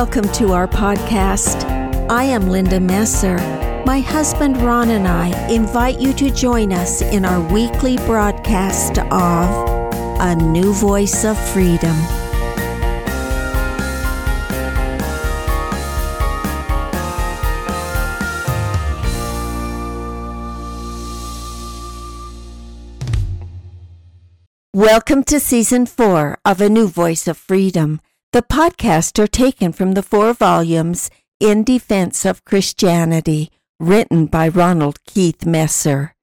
Welcome to our podcast. I am Linda Messer. My husband Ron and I invite you to join us in our weekly broadcast of A New Voice of Freedom. Welcome to season four of A New Voice of Freedom. The podcasts are taken from the four volumes In Defense of Christianity, written by Ronald Keith Messer.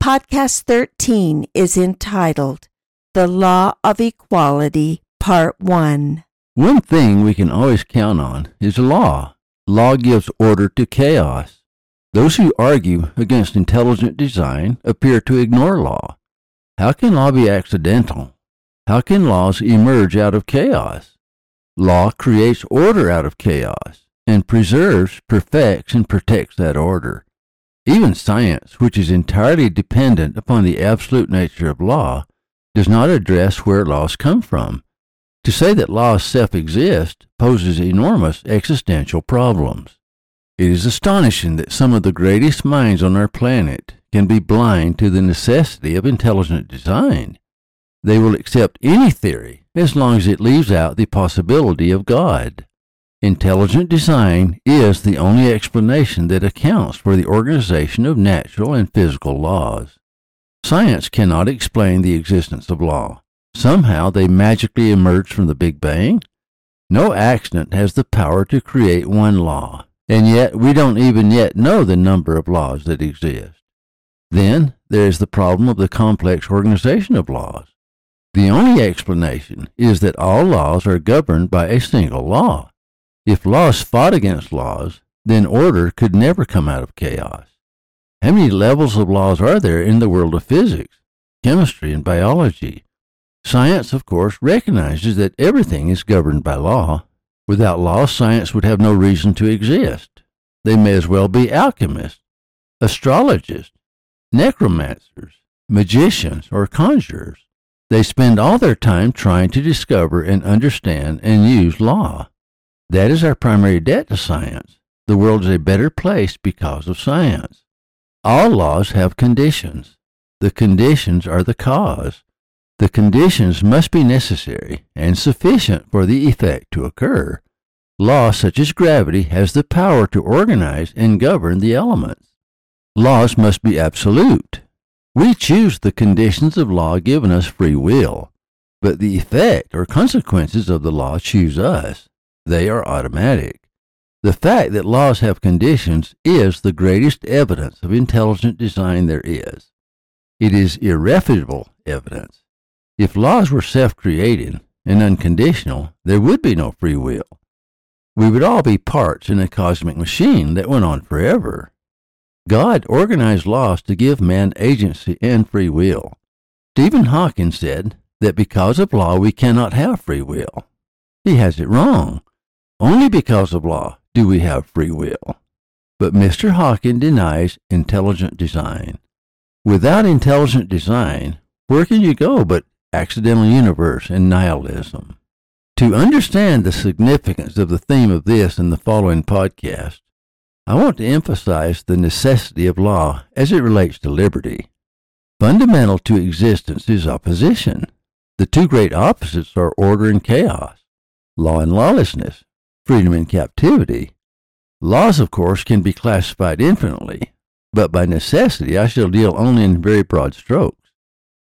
Podcast 13 is entitled The Law of Equality, Part 1. One thing we can always count on is law. Law gives order to chaos. Those who argue against intelligent design appear to ignore law. How can law be accidental? How can laws emerge out of chaos? Law creates order out of chaos and preserves, perfects, and protects that order. Even science, which is entirely dependent upon the absolute nature of law, does not address where laws come from. To say that laws self exist poses enormous existential problems. It is astonishing that some of the greatest minds on our planet can be blind to the necessity of intelligent design. They will accept any theory as long as it leaves out the possibility of God. Intelligent design is the only explanation that accounts for the organization of natural and physical laws. Science cannot explain the existence of law. Somehow they magically emerged from the Big Bang. No accident has the power to create one law, and yet we don't even yet know the number of laws that exist. Then there is the problem of the complex organization of laws. The only explanation is that all laws are governed by a single law. If laws fought against laws, then order could never come out of chaos. How many levels of laws are there in the world of physics, chemistry, and biology? Science, of course, recognizes that everything is governed by law. Without law, science would have no reason to exist. They may as well be alchemists, astrologists, necromancers, magicians, or conjurers. They spend all their time trying to discover and understand and use law. That is our primary debt to science. The world is a better place because of science. All laws have conditions. The conditions are the cause. The conditions must be necessary and sufficient for the effect to occur. Law such as gravity has the power to organize and govern the elements. Laws must be absolute. We choose the conditions of law given us free will, but the effect or consequences of the law choose us. They are automatic. The fact that laws have conditions is the greatest evidence of intelligent design there is. It is irrefutable evidence. If laws were self created and unconditional, there would be no free will. We would all be parts in a cosmic machine that went on forever. God organized laws to give man agency and free will. Stephen Hawking said that because of law we cannot have free will. He has it wrong. Only because of law do we have free will. But Mr. Hawking denies intelligent design. Without intelligent design, where can you go but accidental universe and nihilism? To understand the significance of the theme of this and the following podcast, I want to emphasize the necessity of law as it relates to liberty. Fundamental to existence is opposition. The two great opposites are order and chaos, law and lawlessness, freedom and captivity. Laws, of course, can be classified infinitely, but by necessity I shall deal only in very broad strokes.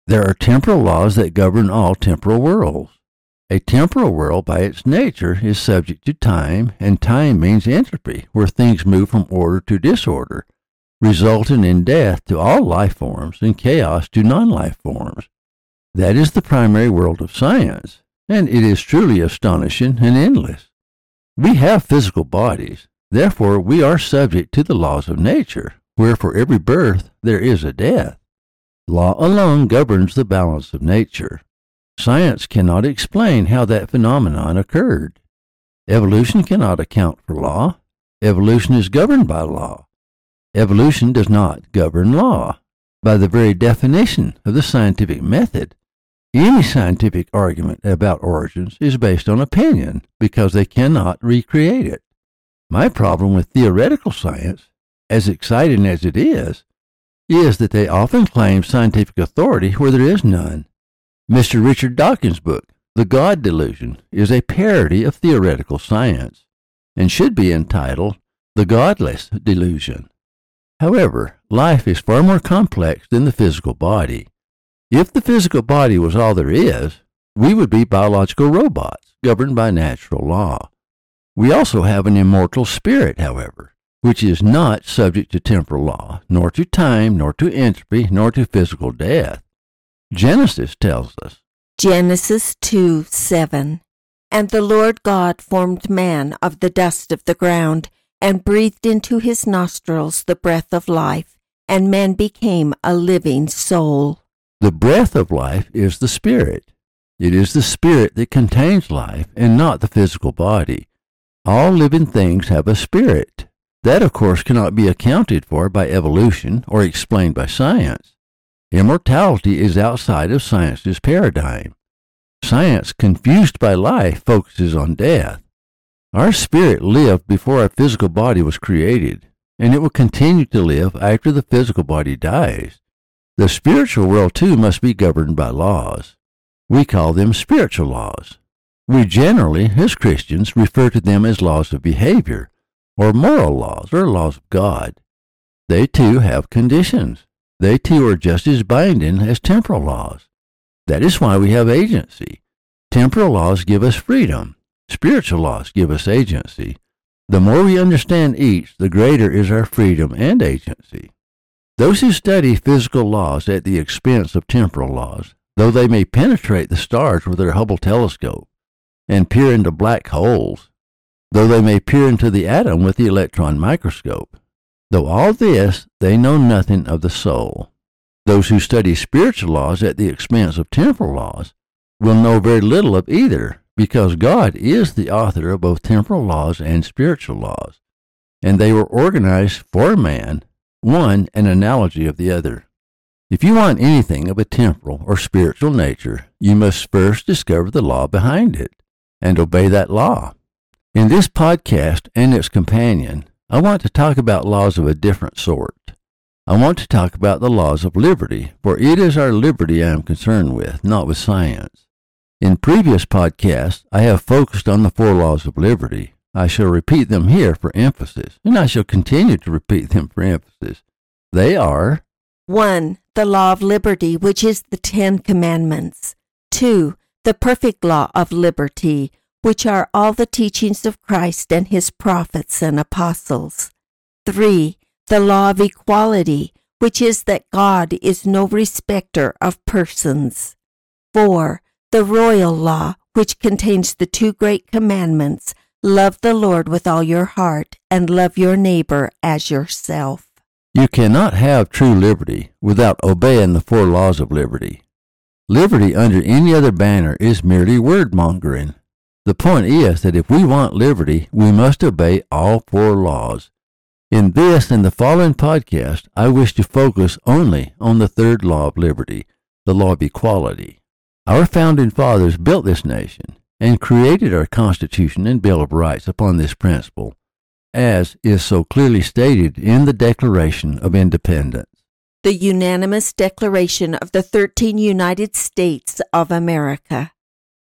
There are temporal laws that govern all temporal worlds. A temporal world, by its nature, is subject to time, and time means entropy, where things move from order to disorder, resulting in death to all life forms and chaos to non life forms. That is the primary world of science, and it is truly astonishing and endless. We have physical bodies, therefore, we are subject to the laws of nature, where for every birth there is a death. Law alone governs the balance of nature. Science cannot explain how that phenomenon occurred. Evolution cannot account for law. Evolution is governed by law. Evolution does not govern law. By the very definition of the scientific method, Any scientific argument about origins is based on opinion because they cannot recreate it. My problem with theoretical science, as exciting as it is, is that they often claim scientific authority where there is none. Mr. Richard Dawkins' book, The God Delusion, is a parody of theoretical science and should be entitled The Godless Delusion. However, life is far more complex than the physical body. If the physical body was all there is, we would be biological robots governed by natural law. We also have an immortal spirit, however, which is not subject to temporal law, nor to time, nor to entropy, nor to physical death. Genesis tells us Genesis 2 7. And the Lord God formed man of the dust of the ground, and breathed into his nostrils the breath of life, and man became a living soul. The breath of life is the spirit. It is the spirit that contains life and not the physical body. All living things have a spirit. That, of course, cannot be accounted for by evolution or explained by science. Immortality is outside of science's paradigm. Science, confused by life, focuses on death. Our spirit lived before our physical body was created, and it will continue to live after the physical body dies. The spiritual world too must be governed by laws. We call them spiritual laws. We generally, as Christians, refer to them as laws of behavior, or moral laws, or laws of God. They too have conditions. They too are just as binding as temporal laws. That is why we have agency. Temporal laws give us freedom. Spiritual laws give us agency. The more we understand each, the greater is our freedom and agency. Those who study physical laws at the expense of temporal laws, though they may penetrate the stars with their Hubble telescope and peer into black holes, though they may peer into the atom with the electron microscope, though all this, they know nothing of the soul. Those who study spiritual laws at the expense of temporal laws will know very little of either, because God is the author of both temporal laws and spiritual laws, and they were organized for man one an analogy of the other. If you want anything of a temporal or spiritual nature, you must first discover the law behind it and obey that law. In this podcast and its companion, I want to talk about laws of a different sort. I want to talk about the laws of liberty, for it is our liberty I am concerned with, not with science. In previous podcasts, I have focused on the four laws of liberty, I shall repeat them here for emphasis, and I shall continue to repeat them for emphasis. They are 1. The law of liberty, which is the Ten Commandments. 2. The perfect law of liberty, which are all the teachings of Christ and his prophets and apostles. 3. The law of equality, which is that God is no respecter of persons. 4. The royal law, which contains the two great commandments Love the Lord with all your heart and love your neighbor as yourself. You cannot have true liberty without obeying the four laws of liberty. Liberty under any other banner is merely word mongering. The point is that if we want liberty, we must obey all four laws. In this and the following podcast, I wish to focus only on the third law of liberty, the law of equality. Our founding fathers built this nation, and created our Constitution and Bill of Rights upon this principle, as is so clearly stated in the Declaration of Independence. The unanimous declaration of the 13 United States of America.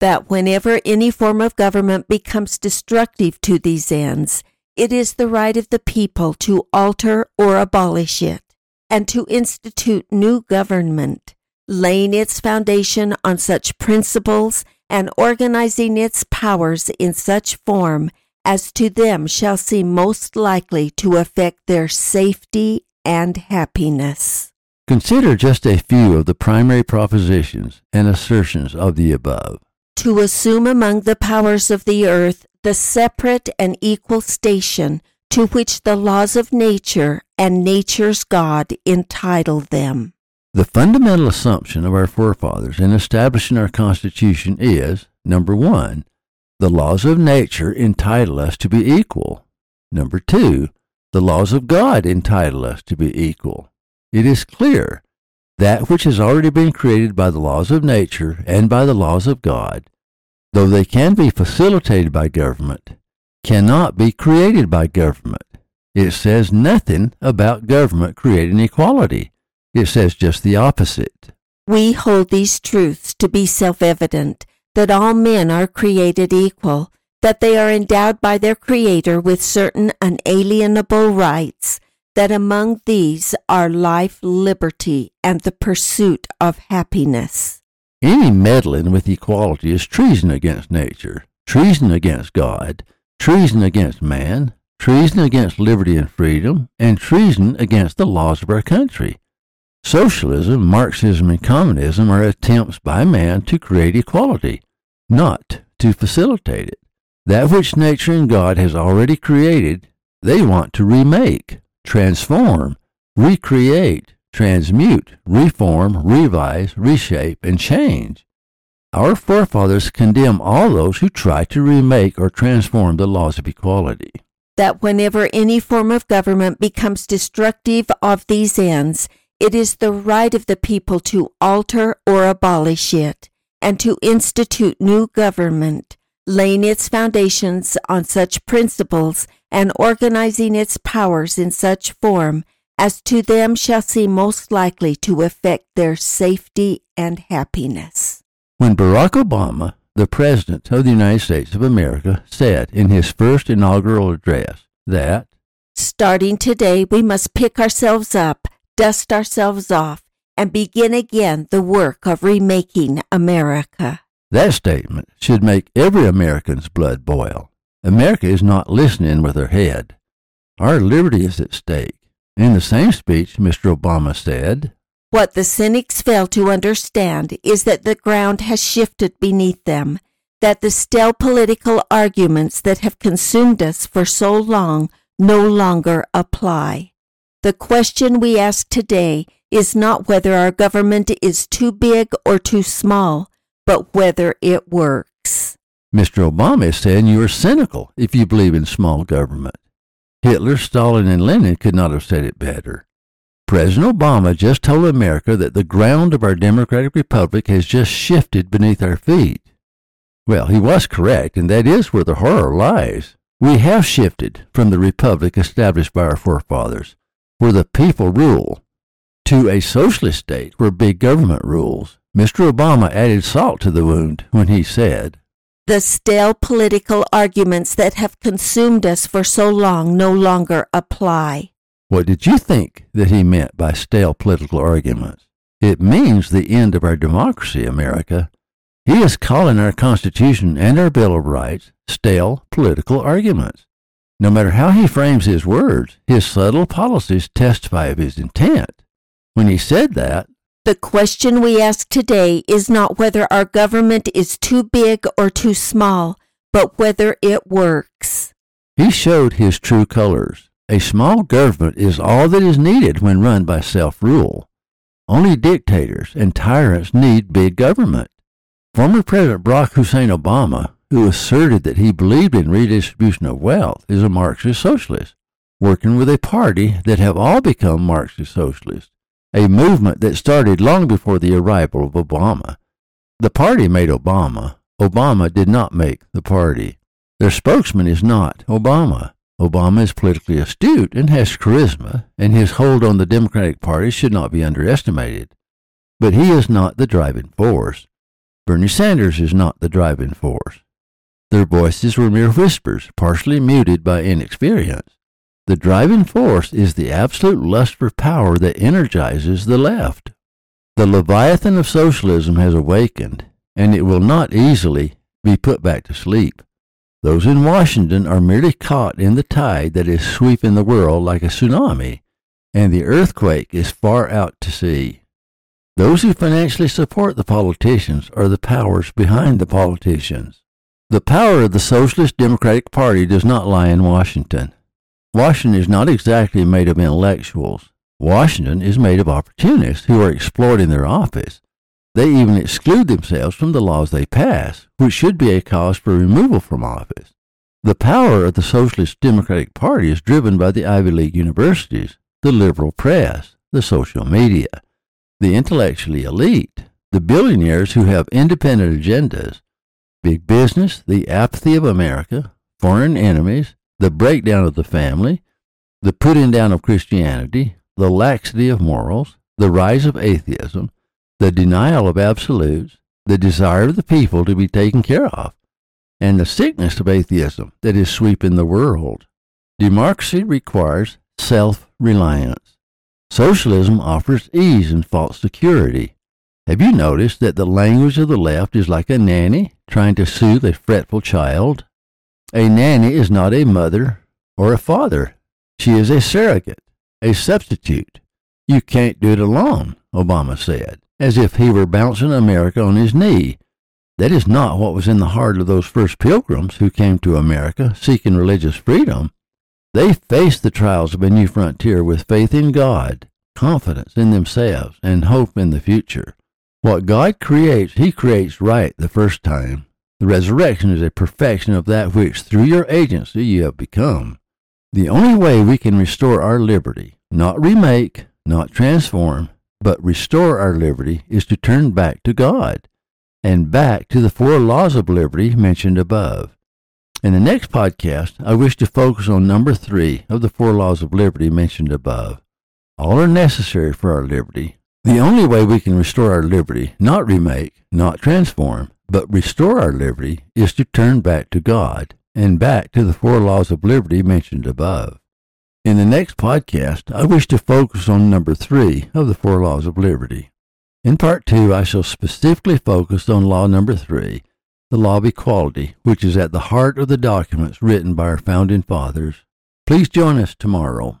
That whenever any form of government becomes destructive to these ends, it is the right of the people to alter or abolish it, and to institute new government, laying its foundation on such principles and organizing its powers in such form as to them shall seem most likely to affect their safety and happiness. Consider just a few of the primary propositions and assertions of the above. To assume among the powers of the earth the separate and equal station to which the laws of nature and nature's God entitle them. The fundamental assumption of our forefathers in establishing our Constitution is number one, the laws of nature entitle us to be equal. Number two, the laws of God entitle us to be equal. It is clear that which has already been created by the laws of nature and by the laws of God, though they can be facilitated by government, cannot be created by government. It says nothing about government creating equality. It says just the opposite. We hold these truths to be self evident that all men are created equal, that they are endowed by their Creator with certain unalienable rights, that among these are life, liberty, and the pursuit of happiness. Any meddling with equality is treason against nature, treason against God, treason against man, treason against liberty and freedom, and treason against the laws of our country. Socialism, Marxism, and communism are attempts by man to create equality, not to facilitate it. That which nature and God has already created, they want to remake, transform, recreate, transmute, reform, revise, reshape, and change. Our forefathers condemn all those who try to remake or transform the laws of equality. That whenever any form of government becomes destructive of these ends, it is the right of the people to alter or abolish it, and to institute new government, laying its foundations on such principles and organizing its powers in such form as to them shall seem most likely to affect their safety and happiness. When Barack Obama, the President of the United States of America, said in his first inaugural address that, Starting today, we must pick ourselves up dust ourselves off, and begin again the work of remaking America. That statement should make every American's blood boil. America is not listening with her head. Our liberty is at stake. In the same speech, Mr. Obama said, What the cynics fail to understand is that the ground has shifted beneath them, that the stale political arguments that have consumed us for so long no longer apply. The question we ask today is not whether our government is too big or too small, but whether it works. Mr. Obama is saying you are cynical if you believe in small government. Hitler, Stalin, and Lenin could not have said it better. President Obama just told America that the ground of our democratic republic has just shifted beneath our feet. Well, he was correct, and that is where the horror lies. We have shifted from the republic established by our forefathers where the people rule to a socialist state where big government rules. Mr. Obama added salt to the wound when he said, The stale political arguments that have consumed us for so long no longer apply. What did you think that he meant by stale political arguments? It means the end of our democracy, America. He is calling our Constitution and our Bill of Rights stale political arguments. No matter how he frames his words, his subtle policies testify of his intent. When he said that, the question we ask today is not whether our government is too big or too small, but whether it works. He showed his true colors. A small government is all that is needed when run by self rule. Only dictators and tyrants need big government. Former President Barack Hussein Obama who asserted that he believed in redistribution of wealth, is a Marxist socialist, working with a party that have all become Marxist socialists, a movement that started long before the arrival of Obama. The party made Obama. Obama did not make the party. Their spokesman is not Obama. Obama is politically astute and has charisma, and his hold on the Democratic Party should not be underestimated. But he is not the driving force. Bernie Sanders is not the driving force. Their voices were mere whispers, partially muted by inexperience. The driving force is the absolute lust for power that energizes the left. The Leviathan of socialism has awakened, and it will not easily be put back to sleep. Those in Washington are merely caught in the tide that is sweeping the world like a tsunami, and the earthquake is far out to sea. Those who financially support the politicians are the powers behind the politicians. The power of the Socialist Democratic Party does not lie in Washington. Washington is not exactly made of intellectuals. Washington is made of opportunists who are exploiting their office. They even exclude themselves from the laws they pass, which should be a cause for removal from office. The power of the Socialist Democratic Party is driven by the Ivy League universities, the liberal press, the social media, the intellectually elite, the billionaires who have independent agendas, big business, the apathy of America, foreign enemies, the breakdown of the family, the putting down of Christianity, the laxity of morals, the rise of atheism, the denial of absolutes, the desire of the people to be taken care of, and the sickness of atheism that is sweeping the world. Democracy requires self reliance. Socialism offers ease and false security. Have you noticed that the language of the left is like a nanny trying to soothe a fretful child? A nanny is not a mother or a father. She is a surrogate, a substitute. You can't do it alone, Obama said as if he were bouncing America on his knee. That is not what was in the heart of those first pilgrims who came to America seeking religious freedom. They faced the trials of a new frontier with faith in God, confidence in themselves, and hope in the future. What God creates, He creates right the first time. The resurrection is a perfection of that which, through your agency, you have become. The only way we can restore our liberty, not remake, not transform, but restore our liberty is to turn back to God and back to the four laws of liberty mentioned above. In the next podcast, I wish to focus on number three of the four laws of liberty mentioned above. All are necessary for our liberty. The only way we can restore our liberty, not remake, not transform, but restore our liberty, is to turn back to God and back to the four laws of liberty mentioned above. In the next podcast, I wish to focus on number three of the four laws of liberty. In part two, I shall specifically focus on law number three, the law of equality, which is at the heart of the documents written by our founding fathers. Please join us tomorrow.